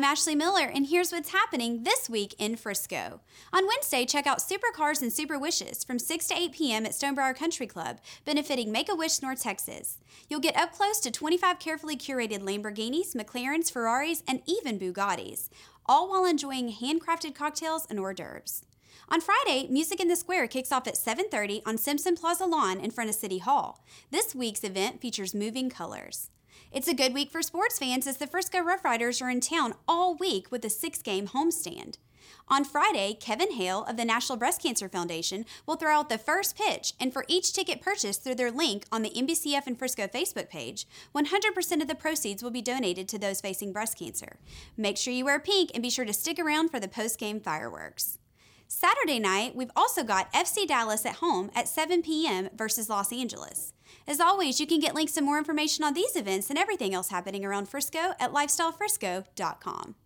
I'm Ashley Miller, and here's what's happening this week in Frisco. On Wednesday, check out Supercars and Super Wishes from 6 to 8 p.m. at Stonebriar Country Club, benefiting Make a Wish North Texas. You'll get up close to 25 carefully curated Lamborghinis, McLarens, Ferraris, and even Bugattis, all while enjoying handcrafted cocktails and hors d'oeuvres. On Friday, Music in the Square kicks off at 7:30 on Simpson Plaza lawn in front of City Hall. This week's event features moving colors. It's a good week for sports fans as the Frisco Rough Riders are in town all week with a six-game homestand. On Friday, Kevin Hale of the National Breast Cancer Foundation will throw out the first pitch, and for each ticket purchased through their link on the NBCF and Frisco Facebook page, 100% of the proceeds will be donated to those facing breast cancer. Make sure you wear pink and be sure to stick around for the post-game fireworks. Saturday night, we've also got FC Dallas at home at 7 p.m. versus Los Angeles. As always, you can get links and more information on these events and everything else happening around Frisco at lifestylefrisco.com.